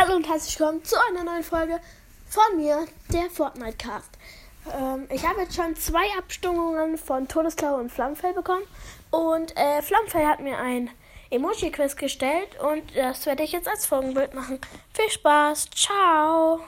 Hallo und herzlich willkommen zu einer neuen Folge von mir, der Fortnite Cast. Ähm, ich habe jetzt schon zwei Abstimmungen von Todesklaue und Flammenfell bekommen. Und äh, Flammenfell hat mir ein Emoji-Quiz gestellt und das werde ich jetzt als Folgenbild machen. Viel Spaß, ciao!